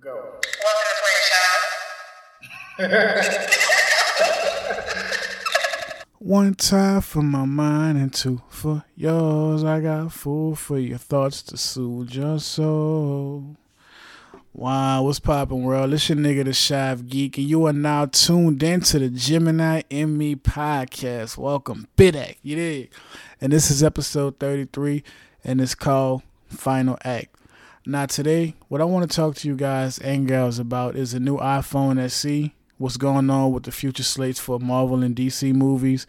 Go. One time for my mind and two for yours. I got food for your thoughts to soothe your soul. Wow, what's poppin', world? This your nigga, the Shive Geek, and you are now tuned in to the Gemini In Me podcast. Welcome, Bidak, you dig? And this is episode 33, and it's called Final Act. Now, today, what I want to talk to you guys and gals about is a new iPhone SE, what's going on with the future slates for Marvel and DC movies,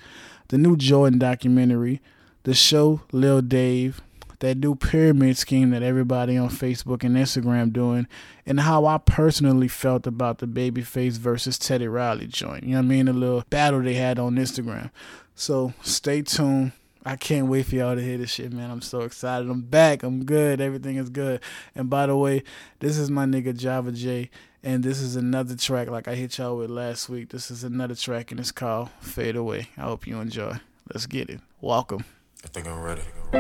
the new Jordan documentary, the show Lil Dave, that new pyramid scheme that everybody on Facebook and Instagram doing, and how I personally felt about the Babyface versus Teddy Riley joint. You know what I mean? A little battle they had on Instagram. So stay tuned. I can't wait for y'all to hear this shit, man. I'm so excited. I'm back. I'm good. Everything is good. And by the way, this is my nigga Java J. And this is another track like I hit y'all with last week. This is another track and it's called Fade Away. I hope you enjoy. Let's get it. Welcome. I think I'm ready.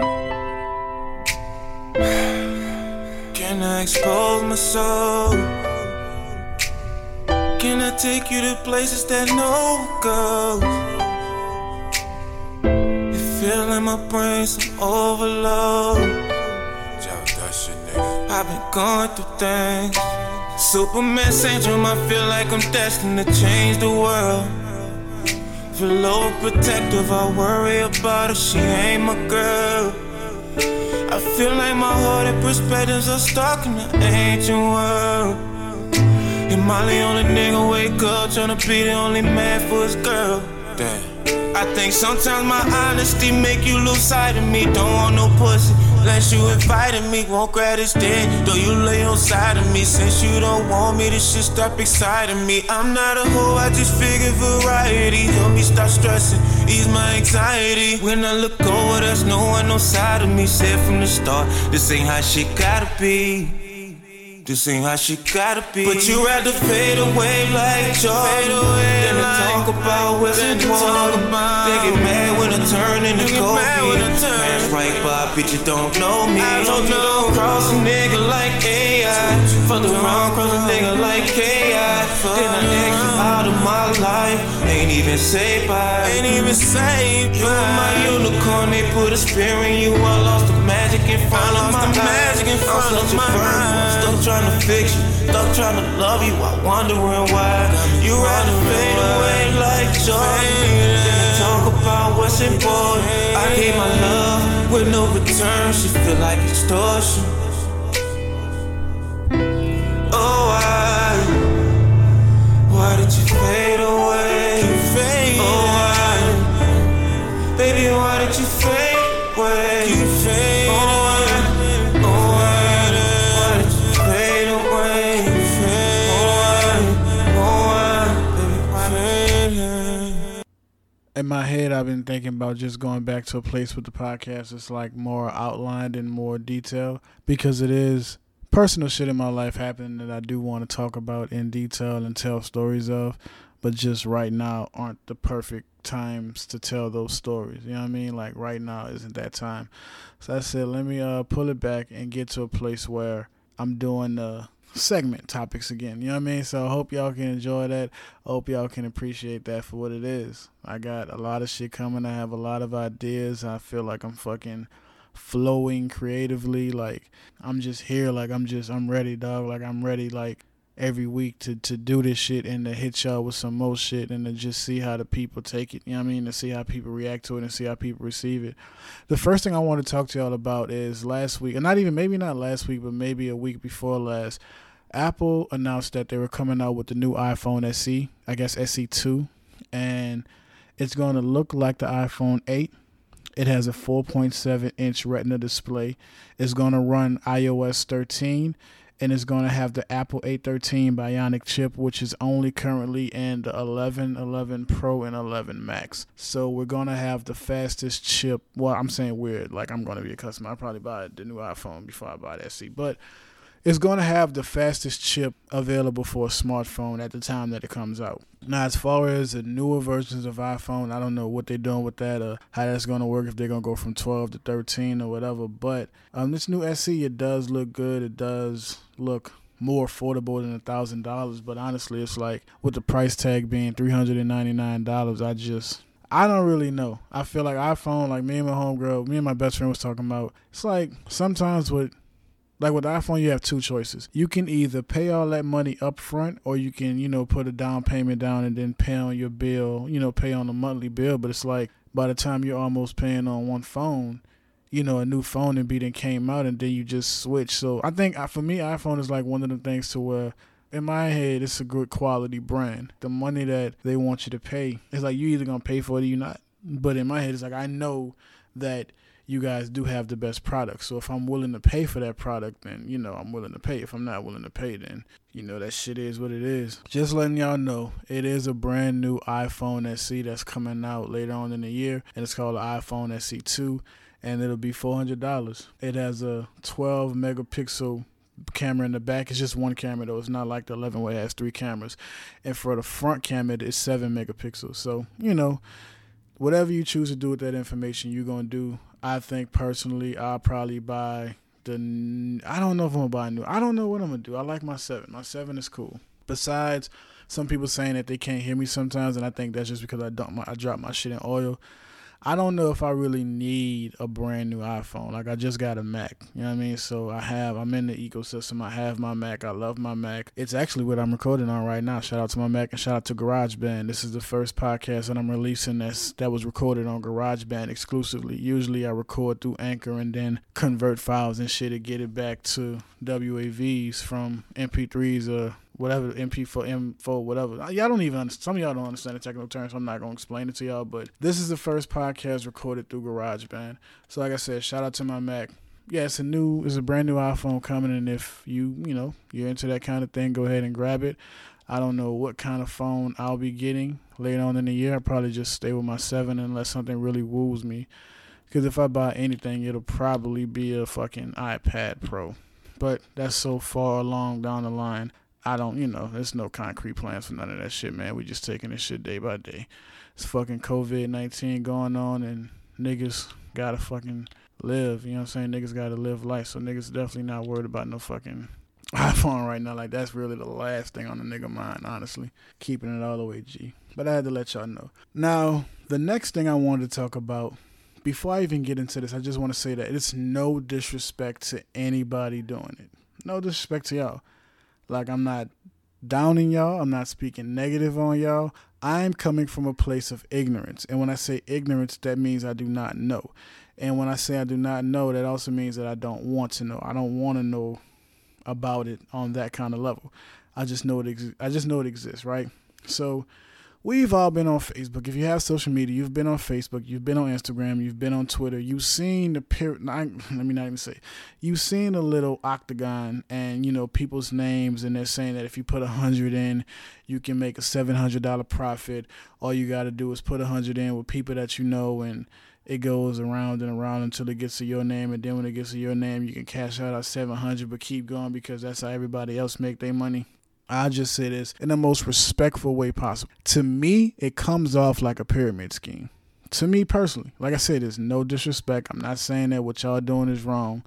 Can I expose my soul? Can I take you to places that no goes? Feel like my brain's some overload. I've been going through things. Superman syndrome, I feel like I'm destined to change the world. Feel overprotective, I worry about her, she ain't my girl. I feel like my heart and perspectives are stuck in the ancient world. And Molly only nigga wake up tryna be the only man for his girl. Damn. I think sometimes my honesty make you lose sight of me. Don't want no pussy unless you invited me. Won't grab this dick, though you lay on side of me. Since you don't want me, this shit stop exciting me. I'm not a hoe, I just figure variety. Help me stop stressing, ease my anxiety. When I look over, there's no one on side of me. Said from the start, this ain't how shit gotta be. This ain't how she gotta be. But you rather fade away like Jordan than to talk about what what's important. They get mad when I turn into Kobe. Hands right by, bitch, you don't know me. I don't know. Cross a nigga like AI. Fuck around, cross a nigga like KI. Then I X you out of my life. Ain't even say bye. Ain't even say bye. You my unicorn, they put a spear in you. I lost the magic in front of my magic in front of my eyes. Still trying to fix you, stuck trying to love you. I wondering why you rather fade away like Jordan talk about what's important. I gave my love with no return. She feel like extortion. Why did you fade away? Oh, why? Baby, why did you fade away? You fade away. Oh, why? Oh, why did you fade away? Fade away. Oh, why? Baby, fade in my head I've been thinking about just going back to a place with the podcast it's like more outlined and more detail because it is personal shit in my life happened that I do want to talk about in detail and tell stories of but just right now aren't the perfect times to tell those stories you know what I mean like right now isn't that time so I said let me uh pull it back and get to a place where I'm doing the segment topics again. You know what I mean? So I hope y'all can enjoy that. Hope y'all can appreciate that for what it is. I got a lot of shit coming. I have a lot of ideas. I feel like I'm fucking flowing creatively. Like I'm just here. Like I'm just I'm ready, dog. Like I'm ready. Like every week to to do this shit and to hit y'all with some more shit and to just see how the people take it. You know what I mean? To see how people react to it and see how people receive it. The first thing I want to talk to y'all about is last week, and not even maybe not last week, but maybe a week before last. Apple announced that they were coming out with the new iPhone SE, I guess SE2, and it's going to look like the iPhone 8. It has a 4.7 inch Retina display. It's going to run iOS 13 and it's going to have the Apple A13 Bionic chip, which is only currently in the 11, 11 Pro, and 11 Max. So we're going to have the fastest chip. Well, I'm saying weird. Like I'm going to be a customer. I'll probably buy the new iPhone before I buy the SE, but it's going to have the fastest chip available for a smartphone at the time that it comes out. Now, as far as the newer versions of iPhone, I don't know what they're doing with that or how that's going to work if they're going to go from 12 to 13 or whatever. But um, this new SE, it does look good. It does look more affordable than a thousand dollars. But honestly, it's like with the price tag being three hundred and ninety nine dollars, I just I don't really know. I feel like iPhone, like me and my homegirl, me and my best friend was talking about. It's like sometimes with like with iPhone, you have two choices. You can either pay all that money up front, or you can, you know, put a down payment down and then pay on your bill, you know, pay on a monthly bill. But it's like by the time you're almost paying on one phone, you know, a new phone and be then came out and then you just switch. So I think for me, iPhone is like one of the things to where in my head, it's a good quality brand. The money that they want you to pay, it's like you either gonna pay for it or you not. But in my head, it's like I know that you guys do have the best product. So if I'm willing to pay for that product, then you know I'm willing to pay. If I'm not willing to pay, then you know that shit is what it is. Just letting y'all know, it is a brand new iPhone SE that's coming out later on in the year, and it's called the iPhone SE2, and it'll be four hundred dollars. It has a 12 megapixel camera in the back. It's just one camera though. It's not like the 11 where it has three cameras. And for the front camera, it's seven megapixels. So you know, whatever you choose to do with that information, you're gonna do. I think personally, I'll probably buy the. I don't know if I'm gonna buy a new. I don't know what I'm gonna do. I like my seven. My seven is cool. Besides, some people saying that they can't hear me sometimes, and I think that's just because I dump my I drop my shit in oil. I don't know if I really need a brand new iPhone. Like I just got a Mac. You know what I mean? So I have I'm in the ecosystem. I have my Mac. I love my Mac. It's actually what I'm recording on right now. Shout out to my Mac and shout out to GarageBand. This is the first podcast that I'm releasing that's that was recorded on GarageBand exclusively. Usually I record through Anchor and then convert files and shit to get it back to WAVs from MP3s or whatever MP4, M4, whatever. Y'all don't even understand. Some of y'all don't understand the technical terms, so I'm not gonna explain it to y'all. But this is the first podcast recorded through GarageBand. So like I said, shout out to my Mac. Yeah, it's a new, it's a brand new iPhone coming, and if you, you know, you're into that kind of thing, go ahead and grab it. I don't know what kind of phone I'll be getting later on in the year. I'll probably just stay with my seven unless something really woos me. Because if I buy anything, it'll probably be a fucking iPad Pro. But that's so far along down the line. I don't, you know, there's no concrete plans for none of that shit, man. We just taking this shit day by day. It's fucking COVID 19 going on, and niggas gotta fucking live. You know what I'm saying? Niggas gotta live life. So niggas definitely not worried about no fucking iPhone right now. Like, that's really the last thing on the nigga mind, honestly. Keeping it all the way G. But I had to let y'all know. Now, the next thing I wanted to talk about before I even get into this, I just want to say that it's no disrespect to anybody doing it. No disrespect to y'all. Like I'm not downing y'all. I'm not speaking negative on y'all. I'm coming from a place of ignorance. And when I say ignorance, that means I do not know. And when I say I do not know, that also means that I don't want to know. I don't want to know about it on that kind of level. I just know it. Ex- I just know it exists, right? So We've all been on Facebook. If you have social media, you've been on Facebook, you've been on Instagram, you've been on Twitter. You've seen the period. Let me not even say. You've seen a little octagon and you know people's names, and they're saying that if you put a hundred in, you can make a seven hundred dollar profit. All you got to do is put a hundred in with people that you know, and it goes around and around until it gets to your name, and then when it gets to your name, you can cash out at seven hundred, but keep going because that's how everybody else make their money. I'll just say this in the most respectful way possible. To me, it comes off like a pyramid scheme. To me personally, like I said, there's no disrespect. I'm not saying that what y'all doing is wrong.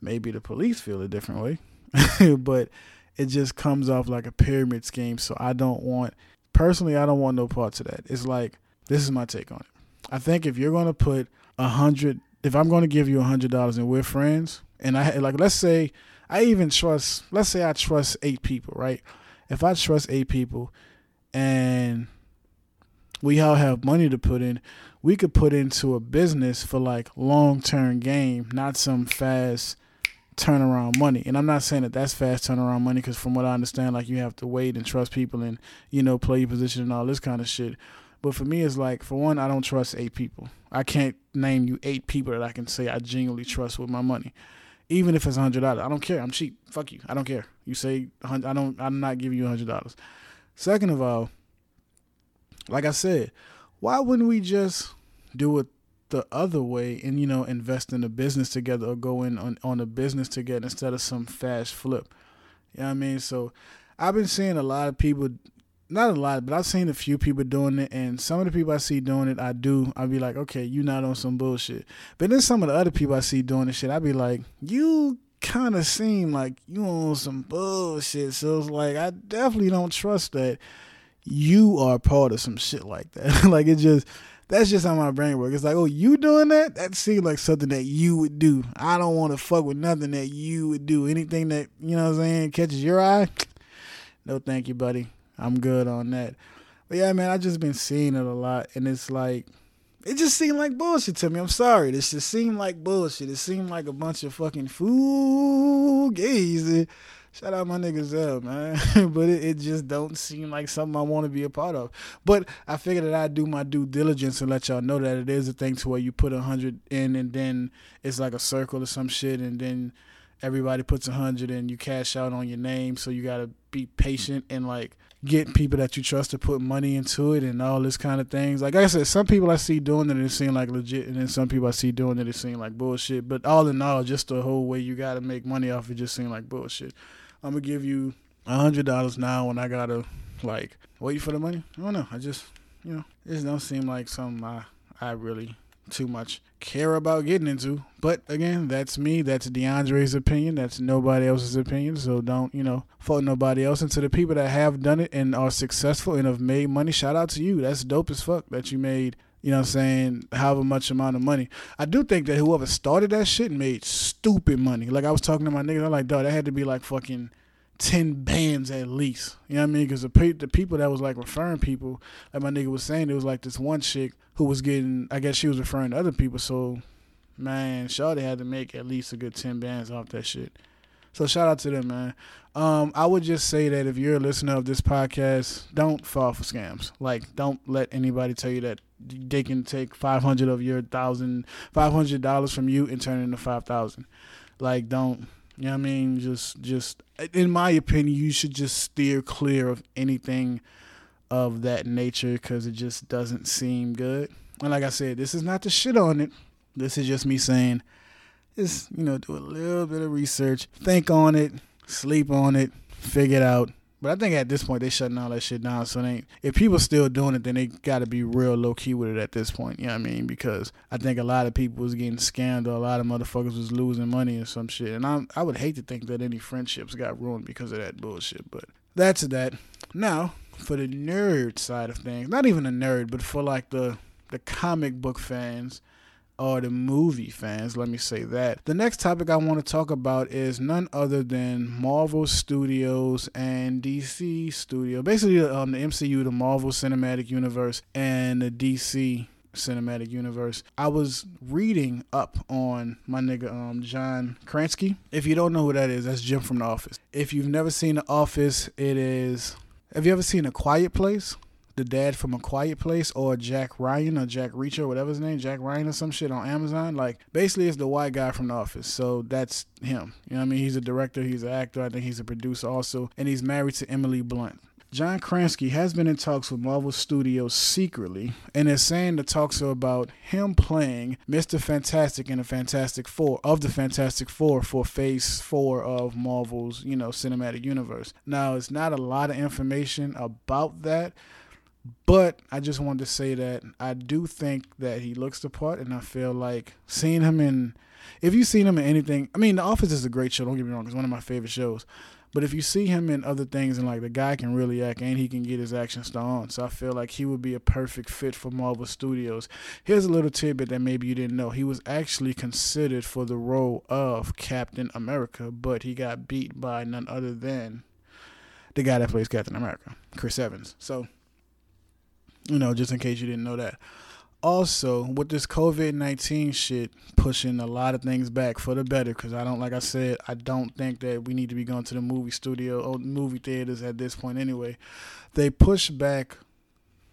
Maybe the police feel a different way, but it just comes off like a pyramid scheme. So I don't want, personally, I don't want no part of that. It's like, this is my take on it. I think if you're going to put a hundred, if I'm going to give you a hundred dollars and we're friends, and I like, let's say I even trust, let's say I trust eight people, right? If I trust eight people and we all have money to put in, we could put into a business for like long term game, not some fast turnaround money. And I'm not saying that that's fast turnaround money because from what I understand, like you have to wait and trust people and, you know, play your position and all this kind of shit. But for me, it's like, for one, I don't trust eight people. I can't name you eight people that I can say I genuinely trust with my money even if it's a hundred dollars. I don't care. I'm cheap. Fuck you. I don't care. You say I don't. I'm not giving you a hundred dollars. Second of all, like I said, why wouldn't we just do it the other way and you know invest in a business together or go in on, on a business together instead of some fast flip? You know what I mean? So I've been seeing a lot of people not a lot, but I've seen a few people doing it, and some of the people I see doing it, I do. I'd be like, okay, you not on some bullshit. But then some of the other people I see doing this shit, I'd be like, you kind of seem like you on some bullshit. So it's like I definitely don't trust that you are part of some shit like that. like it just that's just how my brain works. It's like, oh, you doing that? That seems like something that you would do. I don't want to fuck with nothing that you would do. Anything that you know what I'm saying catches your eye. No, thank you, buddy. I'm good on that. But yeah, man, I just been seeing it a lot, and it's like it just seemed like bullshit to me. I'm sorry. This just seemed like bullshit. It seemed like a bunch of fucking fool fugazi. Shout out my niggas up, man. but it, it, just don't seem like something I want to be a part of. But I figured that I'd do my due diligence and let y'all know that it is a thing to where you put a hundred in and then it's like a circle or some shit and then everybody puts a hundred and you cash out on your name. So you gotta be patient and like get people that you trust to put money into it and all this kind of things. Like I said, some people I see doing it, it seem like legit, and then some people I see doing it, it seem like bullshit. But all in all, just the whole way you got to make money off it just seem like bullshit. I'm gonna give you a hundred dollars now when I gotta like wait for the money. I don't know. I just you know, it just don't seem like something I I really too much care about getting into. But again, that's me. That's DeAndre's opinion. That's nobody else's opinion. So don't, you know, fault nobody else. And to the people that have done it and are successful and have made money, shout out to you. That's dope as fuck that you made, you know I'm saying, however much amount of money. I do think that whoever started that shit made stupid money. Like I was talking to my niggas, I'm like, dog, that had to be like fucking 10 bands at least. You know what I mean? Because the, the people that was like referring people, like my nigga was saying, it was like this one chick who was getting, I guess she was referring to other people. So, man, Shawty had to make at least a good 10 bands off that shit. So shout out to them, man. Um, I would just say that if you're a listener of this podcast, don't fall for scams. Like, don't let anybody tell you that they can take 500 of your thousand, $500 from you and turn it into 5,000. Like, don't you know what I mean? Just just in my opinion, you should just steer clear of anything of that nature because it just doesn't seem good. And like I said, this is not the shit on it. This is just me saying, just you know, do a little bit of research, think on it, sleep on it, figure it out, but I think at this point they shutting all that shit down. So if people still doing it, then they got to be real low key with it at this point. You know what I mean? Because I think a lot of people was getting scammed, or a lot of motherfuckers was losing money or some shit. And I, I would hate to think that any friendships got ruined because of that bullshit. But that's that. Now for the nerd side of things, not even a nerd, but for like the the comic book fans or the movie fans, let me say that. The next topic I want to talk about is none other than Marvel Studios and DC Studio. Basically, um, the MCU, the Marvel Cinematic Universe, and the DC cinematic universe. I was reading up on my nigga um John Krasinski. If you don't know who that is, that's Jim from The Office. If you've never seen The Office, it is. Have you ever seen A Quiet Place? The dad from A Quiet Place or Jack Ryan or Jack Reacher, whatever his name, Jack Ryan or some shit on Amazon. Like basically, it's the white guy from The Office. So that's him. You know what I mean? He's a director, he's an actor, I think he's a producer also, and he's married to Emily Blunt. John Krasinski has been in talks with Marvel Studios secretly, and is saying the talks are about him playing Mr. Fantastic in the Fantastic Four of the Fantastic Four for Phase Four of Marvel's, you know, cinematic universe. Now, it's not a lot of information about that, but I just wanted to say that I do think that he looks the part, and I feel like seeing him in, if you've seen him in anything, I mean, The Office is a great show. Don't get me wrong; it's one of my favorite shows. But if you see him in other things, and like the guy can really act, and he can get his action star on, so I feel like he would be a perfect fit for Marvel Studios. Here's a little tidbit that maybe you didn't know: he was actually considered for the role of Captain America, but he got beat by none other than the guy that plays Captain America, Chris Evans. So you know, just in case you didn't know that. Also, with this COVID 19 shit pushing a lot of things back for the better, because I don't, like I said, I don't think that we need to be going to the movie studio or movie theaters at this point anyway. They push back,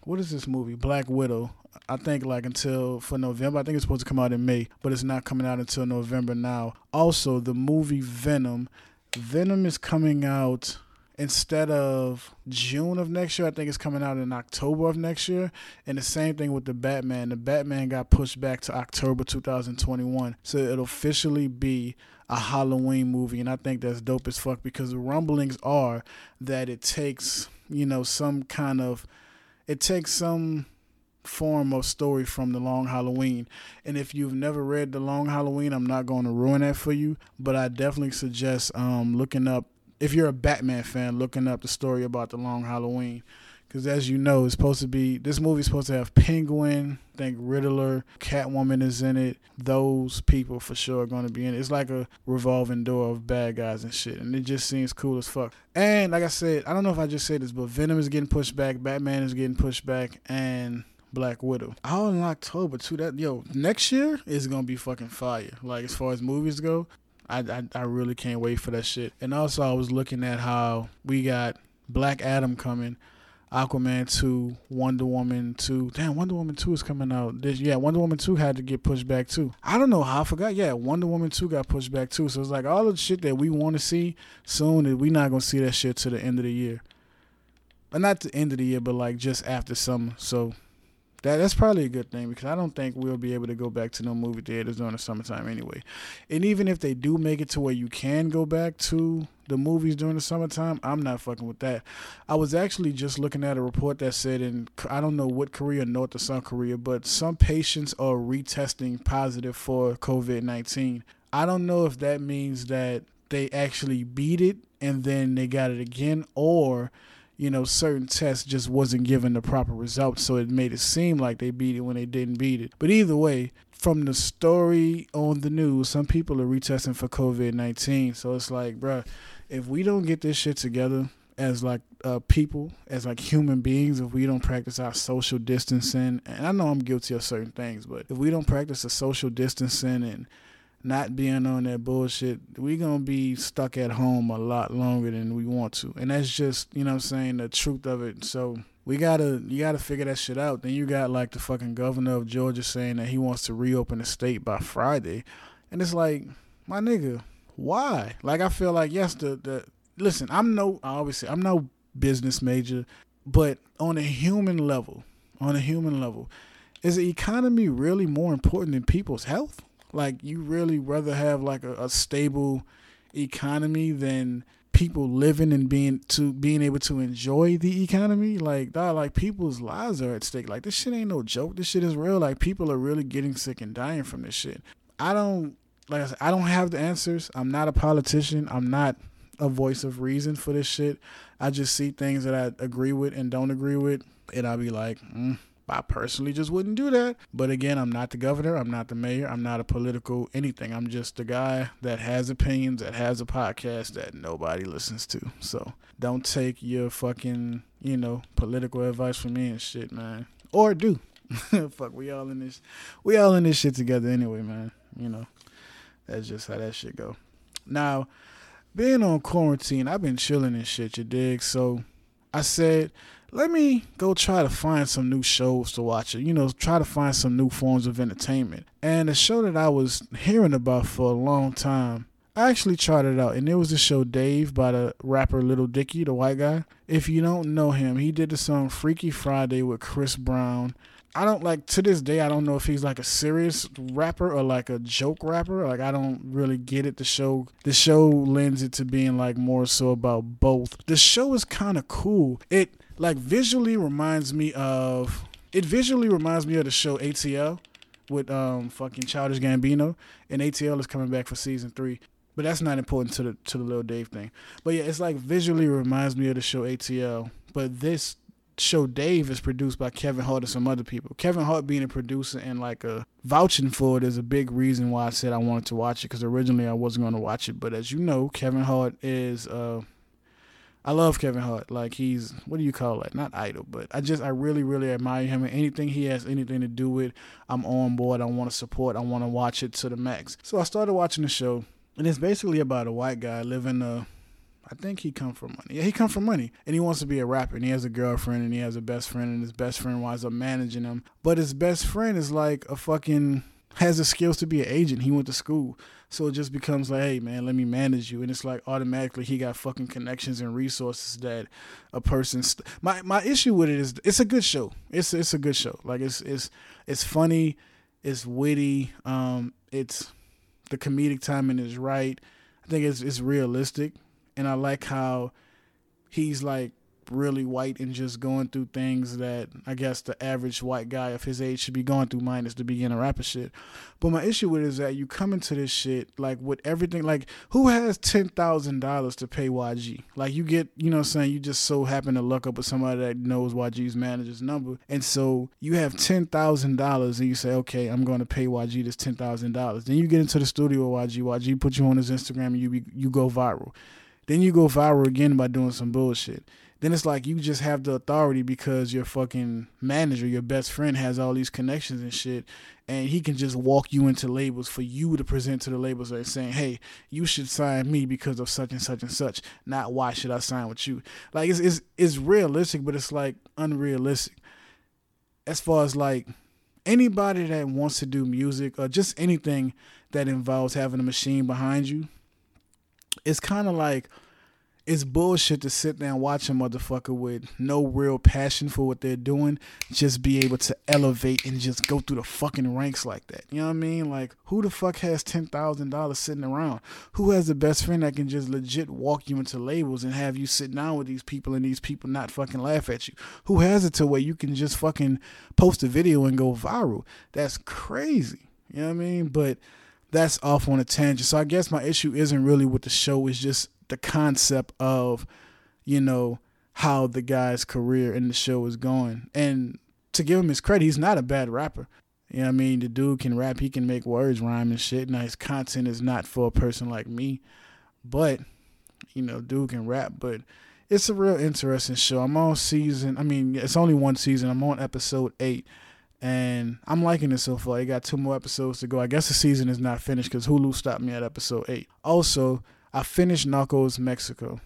what is this movie? Black Widow. I think like until for November. I think it's supposed to come out in May, but it's not coming out until November now. Also, the movie Venom. Venom is coming out instead of June of next year, I think it's coming out in October of next year. And the same thing with the Batman. The Batman got pushed back to October 2021. So it'll officially be a Halloween movie. And I think that's dope as fuck because the rumblings are that it takes, you know, some kind of, it takes some form of story from the Long Halloween. And if you've never read the Long Halloween, I'm not going to ruin that for you, but I definitely suggest um, looking up if you're a Batman fan, looking up the story about the Long Halloween. Because as you know, it's supposed to be this movie's supposed to have Penguin, think Riddler, Catwoman is in it. Those people for sure are going to be in it. It's like a revolving door of bad guys and shit, and it just seems cool as fuck. And like I said, I don't know if I just said this, but Venom is getting pushed back, Batman is getting pushed back, and Black Widow. All in October too. That yo, next year is gonna be fucking fire. Like as far as movies go, I, I, I really can't wait for that shit. And also, I was looking at how we got Black Adam coming, Aquaman 2, Wonder Woman 2. Damn, Wonder Woman 2 is coming out. This, yeah, Wonder Woman 2 had to get pushed back too. I don't know how I forgot. Yeah, Wonder Woman 2 got pushed back too. So it's like all the shit that we want to see soon, we not to see that shit to the end of the year. But not the end of the year, but like just after summer. So that that's probably a good thing because I don't think we'll be able to go back to no movie theaters during the summertime anyway. And even if they do make it to where you can go back to the movies during the summertime, I'm not fucking with that. I was actually just looking at a report that said in I don't know what Korea, North or South Korea, but some patients are retesting positive for COVID nineteen. I don't know if that means that they actually beat it and then they got it again or you know, certain tests just wasn't given the proper results, so it made it seem like they beat it when they didn't beat it. But either way, from the story on the news, some people are retesting for COVID 19. So it's like, bruh, if we don't get this shit together as like uh, people, as like human beings, if we don't practice our social distancing, and I know I'm guilty of certain things, but if we don't practice the social distancing and not being on that bullshit, we gonna be stuck at home a lot longer than we want to. And that's just, you know I'm saying, the truth of it. So we gotta you gotta figure that shit out. Then you got like the fucking governor of Georgia saying that he wants to reopen the state by Friday. And it's like, my nigga, why? Like I feel like yes, the the listen, I'm no always I'm no business major, but on a human level, on a human level, is the economy really more important than people's health? Like you really rather have like a, a stable economy than people living and being to being able to enjoy the economy. Like that, like people's lives are at stake. Like this shit ain't no joke. This shit is real. Like people are really getting sick and dying from this shit. I don't like I said, I don't have the answers. I'm not a politician. I'm not a voice of reason for this shit. I just see things that I agree with and don't agree with, and I'll be like, mm, I personally just wouldn't do that. But again, I'm not the governor. I'm not the mayor. I'm not a political anything. I'm just the guy that has opinions, that has a podcast that nobody listens to. So don't take your fucking, you know, political advice from me and shit, man. Or do. Fuck, we all in this. We all in this shit together anyway, man. You know, that's just how that shit go. Now, being on quarantine, I've been chilling and shit. You dig? So I said let me go try to find some new shows to watch. You know, try to find some new forms of entertainment. And a show that I was hearing about for a long time, I actually tried it out, and it was the show Dave by the rapper Lil Dicky, the white guy. If you don't know him, he did the song Freaky Friday with Chris Brown. I don't like to this day. I don't know if he's like a serious rapper or like a joke rapper. Like I don't really get it. The show, the show lends it to being like more so about both. The show is kind of cool. It like visually reminds me of it visually reminds me of the show ATL with um fucking Childish Gambino and ATL is coming back for season 3 but that's not important to the to the Lil Dave thing but yeah it's like visually reminds me of the show ATL but this show Dave is produced by Kevin Hart and some other people. Kevin Hart being a producer and like a vouching for it is a big reason why I said I wanted to watch it because originally I wasn't going to watch it. But as you know, Kevin Hart is uh, I love Kevin Hart. Like he's what do you call it? Not idol, but I just I really really admire him and anything he has anything to do with, I'm on board. I want to support. I want to watch it to the max. So I started watching the show, and it's basically about a white guy living a I think he come from money. Yeah, he come from money, and he wants to be a rapper. And he has a girlfriend, and he has a best friend, and his best friend winds up managing him. But his best friend is like a fucking has the skills to be an agent. He went to school. So it just becomes like, hey man, let me manage you, and it's like automatically he got fucking connections and resources that a person. St- my my issue with it is it's a good show. It's it's a good show. Like it's it's it's funny, it's witty. Um, it's the comedic timing is right. I think it's it's realistic, and I like how he's like really white and just going through things that I guess the average white guy of his age should be going through, minus the beginner rapper shit. But my issue with it is that you come into this shit like with everything. Like, who has ten thousand dollars to pay YG? Like, you get, you know, what I'm saying you just so happen to luck up with somebody that knows YG's manager's number, and so you have ten thousand dollars, and you say, okay, I'm going to pay YG this ten thousand dollars. Then you get into the studio with YG. YG put you on his Instagram, and you be, you go viral. Then you go viral again by doing some bullshit. Then it's like you just have the authority because your fucking manager, your best friend, has all these connections and shit, and he can just walk you into labels for you to present to the labels and saying, "Hey, you should sign me because of such and such and such." Not why should I sign with you? Like it's it's it's realistic, but it's like unrealistic. As far as like anybody that wants to do music or just anything that involves having a machine behind you, it's kind of like it's bullshit to sit there and watch a motherfucker with no real passion for what they're doing just be able to elevate and just go through the fucking ranks like that. You know what I mean? Like, who the fuck has $10,000 sitting around? Who has the best friend that can just legit walk you into labels and have you sit down with these people and these people not fucking laugh at you? Who has it to where you can just fucking post a video and go viral? That's crazy. You know what I mean? But that's off on a tangent. So I guess my issue isn't really with the show, it's just the concept of, you know, how the guy's career in the show is going. And to give him his credit, he's not a bad rapper. You know I mean? The dude can rap, he can make words rhyme and shit. Now his content is not for a person like me. But, you know, dude can rap, but it's a real interesting show. I'm on season I mean, it's only one season. I'm on episode eight. And I'm liking it so far. I got two more episodes to go. I guess the season is not finished because Hulu stopped me at episode eight. Also, I finished Narcos Mexico.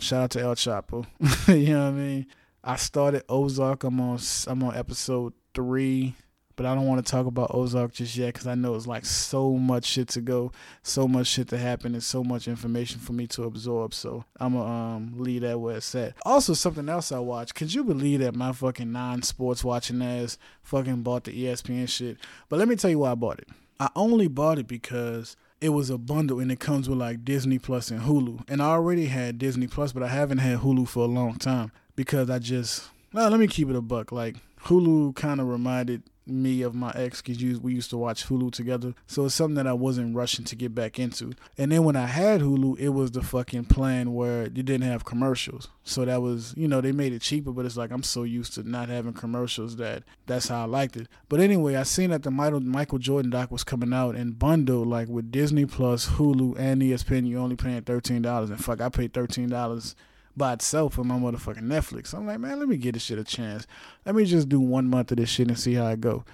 Shout out to El Chapo. you know what I mean? I started Ozark. I'm on I'm on episode three, but I don't want to talk about Ozark just yet because I know it's like so much shit to go, so much shit to happen, and so much information for me to absorb. So I'm gonna um, leave that where it's at. Also, something else I watched. Could you believe that my fucking non-sports watching ass fucking bought the ESPN shit? But let me tell you why I bought it. I only bought it because it was a bundle and it comes with like Disney Plus and Hulu. And I already had Disney Plus, but I haven't had Hulu for a long time because I just well, let me keep it a buck. Like Hulu kind of reminded me of my ex because we used to watch Hulu together. So it's something that I wasn't rushing to get back into. And then when I had Hulu, it was the fucking plan where you didn't have commercials. So that was, you know, they made it cheaper, but it's like I'm so used to not having commercials that that's how I liked it. But anyway, I seen that the Michael Michael Jordan doc was coming out and bundled like with Disney Plus, Hulu, and ESPN. You only paying thirteen dollars, and fuck, I paid thirteen dollars by itself on my motherfucking Netflix. I'm like, man, let me give this shit a chance. Let me just do one month of this shit and see how it go.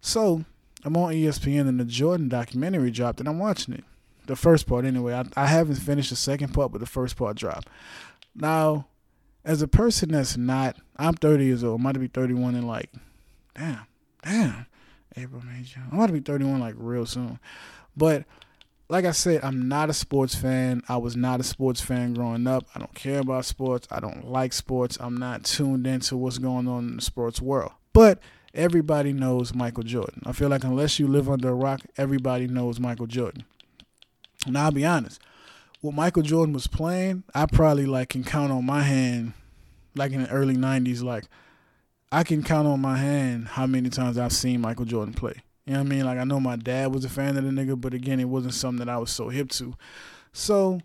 So I'm on ESPN and the Jordan documentary dropped and I'm watching it. The first part anyway. I, I haven't finished the second part, but the first part dropped. Now, as a person that's not, I'm 30 years old. I'm about to be 31 in like, damn, damn, April, May, June. I'm about to be 31 like real soon. But like I said, I'm not a sports fan. I was not a sports fan growing up. I don't care about sports. I don't like sports. I'm not tuned into what's going on in the sports world. But everybody knows Michael Jordan. I feel like unless you live under a rock, everybody knows Michael Jordan. Now I'll be honest. What Michael Jordan was playing, I probably like can count on my hand, like in the early '90s, like I can count on my hand how many times I've seen Michael Jordan play. You know what I mean? Like I know my dad was a fan of the nigga, but again, it wasn't something that I was so hip to. So,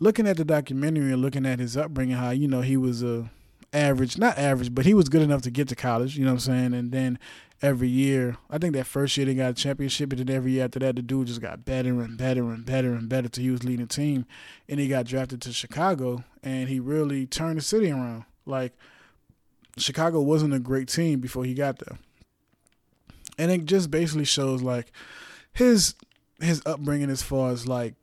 looking at the documentary and looking at his upbringing, how you know he was a average, not average, but he was good enough to get to college. You know what I'm saying? And then every year, I think that first year they got a championship, and then every year after that, the dude just got better and better and better and better till he was leading the team, and he got drafted to Chicago, and he really turned the city around. Like Chicago wasn't a great team before he got there and it just basically shows like his his upbringing as far as like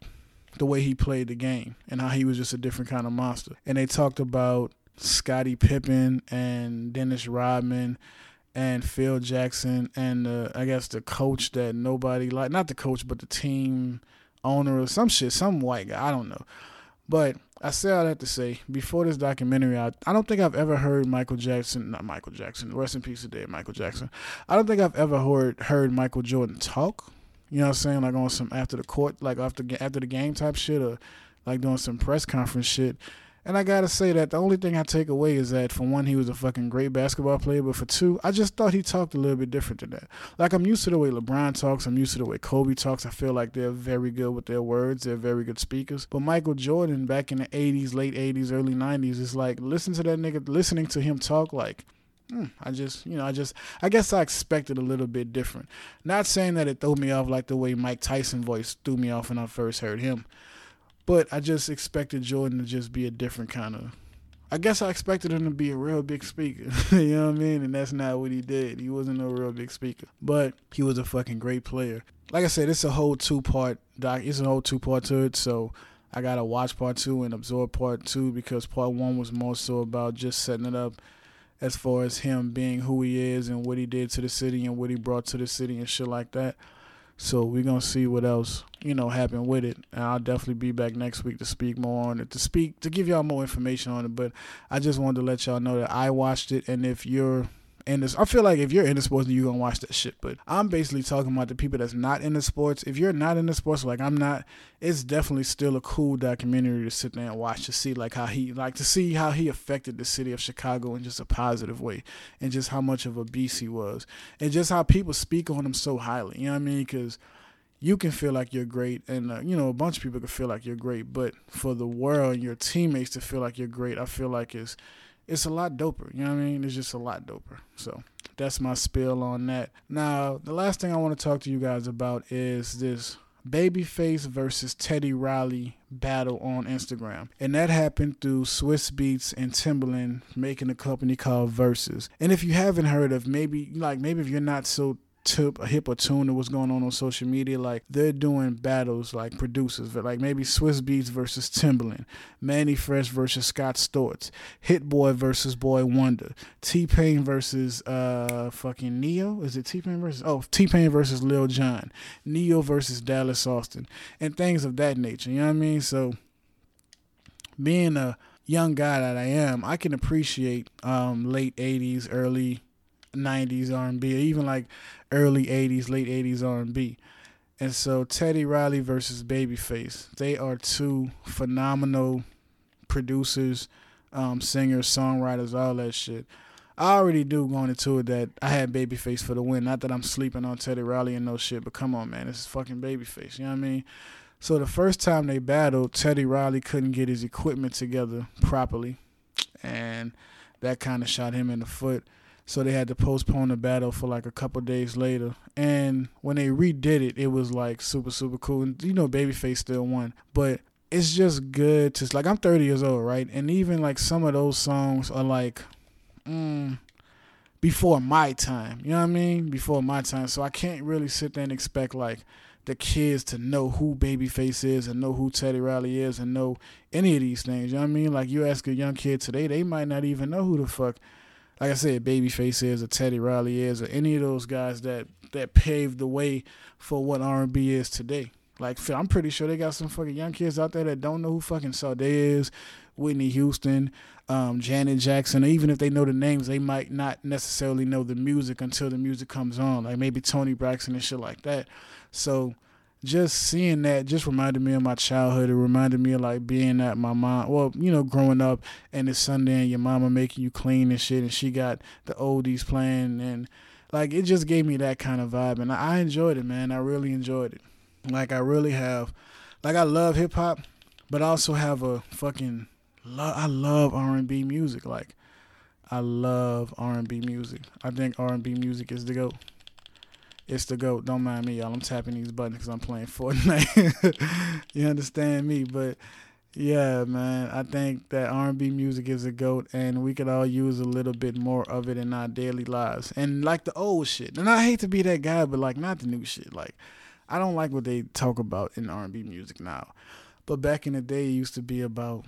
the way he played the game and how he was just a different kind of monster. And they talked about Scottie Pippen and Dennis Rodman and Phil Jackson and I guess the coach that nobody like not the coach but the team owner or some shit, some white guy, I don't know. But I say all that to say, before this documentary, I, I don't think I've ever heard Michael Jackson, not Michael Jackson, rest in peace today, Michael Jackson. I don't think I've ever heard heard Michael Jordan talk. You know what I'm saying? Like on some after the court, like after after the game type shit, or like doing some press conference shit. And I gotta say that the only thing I take away is that for one, he was a fucking great basketball player, but for two, I just thought he talked a little bit different than that. Like I'm used to the way LeBron talks, I'm used to the way Kobe talks. I feel like they're very good with their words, they're very good speakers. But Michael Jordan back in the 80s, late 80s, early 90s is like listen to that nigga, listening to him talk like. Hmm, I just, you know, I just, I guess I expected a little bit different. Not saying that it threw me off like the way Mike Tyson voice threw me off when I first heard him, but I just expected Jordan to just be a different kind of. I guess I expected him to be a real big speaker. you know what I mean? And that's not what he did. He wasn't a real big speaker, but he was a fucking great player. Like I said, it's a whole two part doc. It's a whole two part to it. So I gotta watch part two and absorb part two because part one was more so about just setting it up as far as him being who he is and what he did to the city and what he brought to the city and shit like that. So we're gonna see what else you know happened with it, and I'll definitely be back next week to speak more on it, to speak to give y'all more information on it. But I just wanted to let y'all know that I watched it, and if you're in this, I feel like if you're in the sports, you're gonna watch that shit. But I'm basically talking about the people that's not in the sports. If you're not in the sports, like I'm not, it's definitely still a cool documentary to sit there and watch to see like how he like to see how he affected the city of Chicago in just a positive way, and just how much of a beast he was, and just how people speak on him so highly. You know what I mean? Because you can feel like you're great, and uh, you know a bunch of people can feel like you're great, but for the world and your teammates to feel like you're great, I feel like it's it's a lot doper. You know what I mean? It's just a lot doper. So that's my spill on that. Now, the last thing I want to talk to you guys about is this Babyface versus Teddy Riley battle on Instagram. And that happened through Swizz Beatz and Timbaland making a company called Verzuz. And if you haven't heard of maybe like maybe if you're not so tip a hip or tune to what's going on on social media. Like they're doing battles like producers, but like maybe Swizz Beatz versus Timbaland, Mannie Fresh versus Scott Storch, Hit Boy versus Boy Wonder, T Pain versus uh fucking Ne-Yo. Is it T Pain versus oh T Pain versus Lil Jon, Ne-Yo versus Dallas Austin, and things of that nature. You know what I mean? So being a young guy that I am, I can appreciate um, late '80s, early 90s R&B, even like early 80s, late 80s R&B. And so Teddy Riley versus Babyface, they are two phenomenal producers, um, singers, songwriters, all that shit. I already do going into it that I had Babyface for the win. Not that I'm sleeping on Teddy Riley and no shit, but come on, man, this is fucking Babyface. You know what I mean? So the first time they battled, Teddy Riley couldn't get his equipment together properly, and that kind of shot him in the foot so they had to postpone the battle for like a couple days later. And when they redid it, it was like super super cool. And you know, Babyface still won, but it's just good to like I'm 30 years old, right? And even like some of those songs are like, mm, before my time. You know what I mean? Before my time. So I can't really sit there and expect like the kids to know who Babyface is and know who Teddy Riley is and know any of these things. You know what I mean? Like you ask a young kid today, they might not even know who the fuck like I said, Babyface is or Teddy Riley is or any of those guys that that paved the way for what R and B is today. Like I'm pretty sure they got some fucking young kids out there that don't know who fucking Sade is, Whitney Houston, um, Janet Jackson. Even if they know the names, they might not necessarily know the music until the music comes on. Like maybe Toni Braxton and shit like that. So just seeing that just reminded me of my childhood. It reminded me of like being at my mom, well, you know, growing up and it's Sunday and your mama making you clean and shit, and she got the oldies playing, and like it just gave me that kind of vibe, and I enjoyed it, man. I really enjoyed it. Like I really have, like I love hip hop, but I also have a fucking love. I love R and B music. Like I love R and B music. I think R and B music is the go. It's the GOAT. Don't mind me, y'all. I'm tapping these buttons because I'm playing Fortnite. you understand me? But yeah, man, I think that R&B music is a goat, and we could all use a little bit more of it in our daily lives. And like the old shit. And I hate to be that guy, but like not the new shit. Like I don't like what they talk about in R&B music now. But back in the day, it used to be about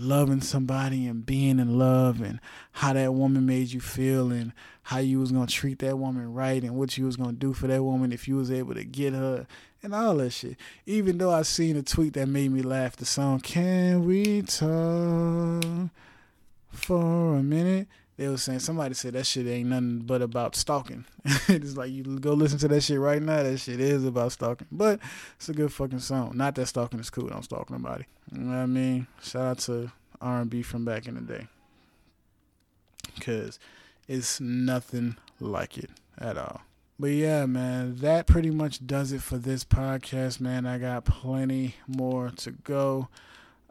loving somebody and being in love and how that woman made you feel and how you was gonna treat that woman right and what you was gonna do for that woman if you was able to get her and all that shit. Even though I seen a tweet that made me laugh, the song "Can We Talk for a Minute." They was saying somebody said that shit ain't nothing but about stalking. it's like you go listen to that shit right now. That shit is about stalking, but it's a good fucking song. Not that stalking is cool. I'm stalking nobody. You know what I mean? Shout out to R&B from back in the day. Cause it's nothing like it at all. But yeah, man, that pretty much does it for this podcast, man. I got plenty more to go.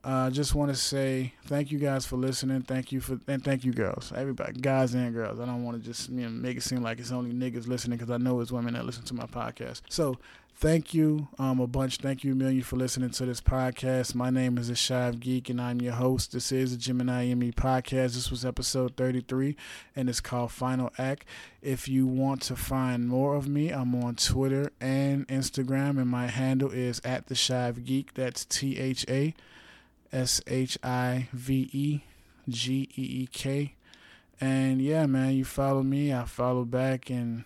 I uh, just want to say thank you guys for listening. Thank you for and thank you girls, everybody, guys and girls. I don't want to just you know, make it seem like it's only niggas listening because I know it's women that listen to my podcast. So thank you um, a bunch. Thank you a million for listening to this podcast. My name is Ashive Geek and I'm your host. This is the Gemini ME podcast. This was episode 33 and it's called Final Act. If you want to find more of me, I'm on Twitter and Instagram and my handle is at the Shive Geek. That's T H A. S H I V E G E E K. And yeah, man, you follow me, I follow back, and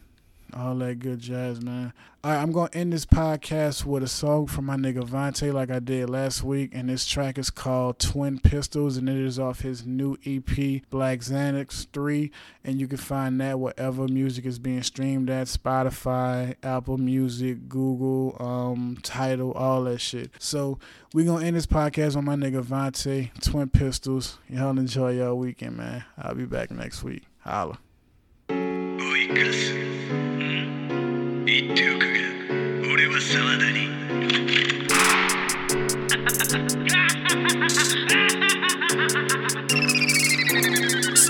all that good jazz, man. All right, I'm going to end this podcast with a song from my nigga Vontae, like I did last week. And this track is called Twin Pistols, and it is off his new EP, Black Xanax 3. And you can find that wherever music is being streamed at Spotify, Apple Music, Google, um, Tidal, all that shit. So we're going to end this podcast on my nigga Vontae, Twin Pistols. Y'all enjoy y'all weekend, man. I'll be back next week. Holla. 言っておくが俺は沢田に。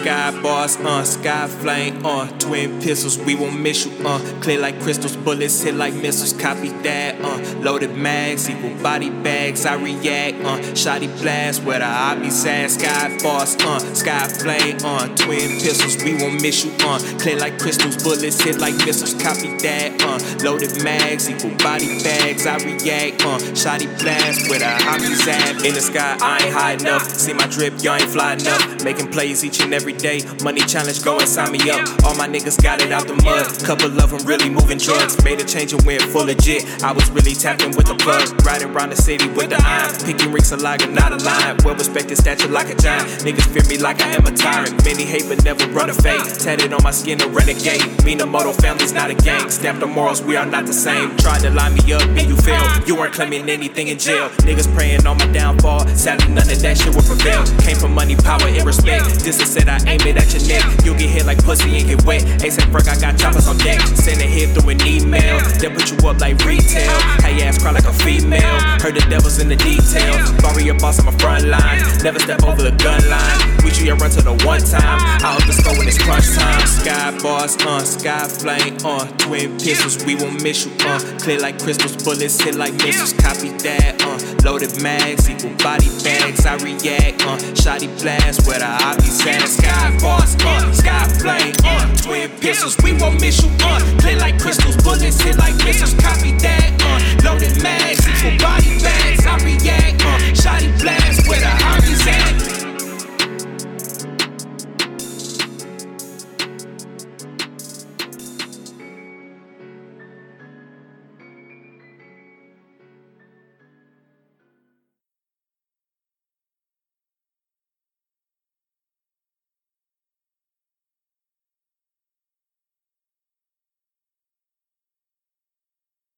Sky bars, uh, sky flame, uh, twin pistols, we won't miss you, uh, clear like crystals, bullets hit like missiles, copy that, uh, loaded mags, equal body bags, I react, uh, shoddy blast, where the obbies at, sky bars, uh, sky flame, uh, twin pistols, we won't miss you, uh, clear like crystals, bullets hit like missiles, copy that, uh, loaded mags, equal body bags, I react, uh, shoddy blast, where the obbies at, in the sky, I ain't high enough, see my drip, y'all ain't fly enough, making plays each and every every day. Money challenge, go and sign me up. All my niggas got it out the mud. Couple of them really moving drugs. Made a change and went full legit. I was really tapping with the plug. Riding around the city with the iron. Picking rings a lager, not a line. Well respected stature like a giant. Niggas fear me like I am a tyrant. Many hate but never run a fade. Tatted on my skin, a renegade. Minamoto family's not a gang. Stamp the morals, we are not the same. Tried to line me up, and you failed. You weren't claiming anything in jail. Niggas praying on my downfall. Sadly, none of that shit will prevail. Came from money, power, and respect. This is said I aim it at your neck. You'll get hit like pussy and get wet. ASAP Ferg, I got choppers on deck. Send a hit through an email. Then put you up like retail. How you ass cry like a female. Heard the devil's in the details. Barry your boss on my front line. Never step over the gun line. We treat you run to the one time. I up the score when it's crunch time. Sky bars, uh, sky flame, uh, twin pistols. We won't miss you, uh. Clear like crystals, bullets hit like missiles. Copy that, uh. Loaded mags equal body bags. I react, uh, shotty blast where the obbies at. Sky bars, uh, sky flame. uh, twin pistols. We won't miss you, uh, clear like crystals. Bullets hit like missiles. Copy that, uh, loaded mags equal body bags. I react, uh, shotty blast where the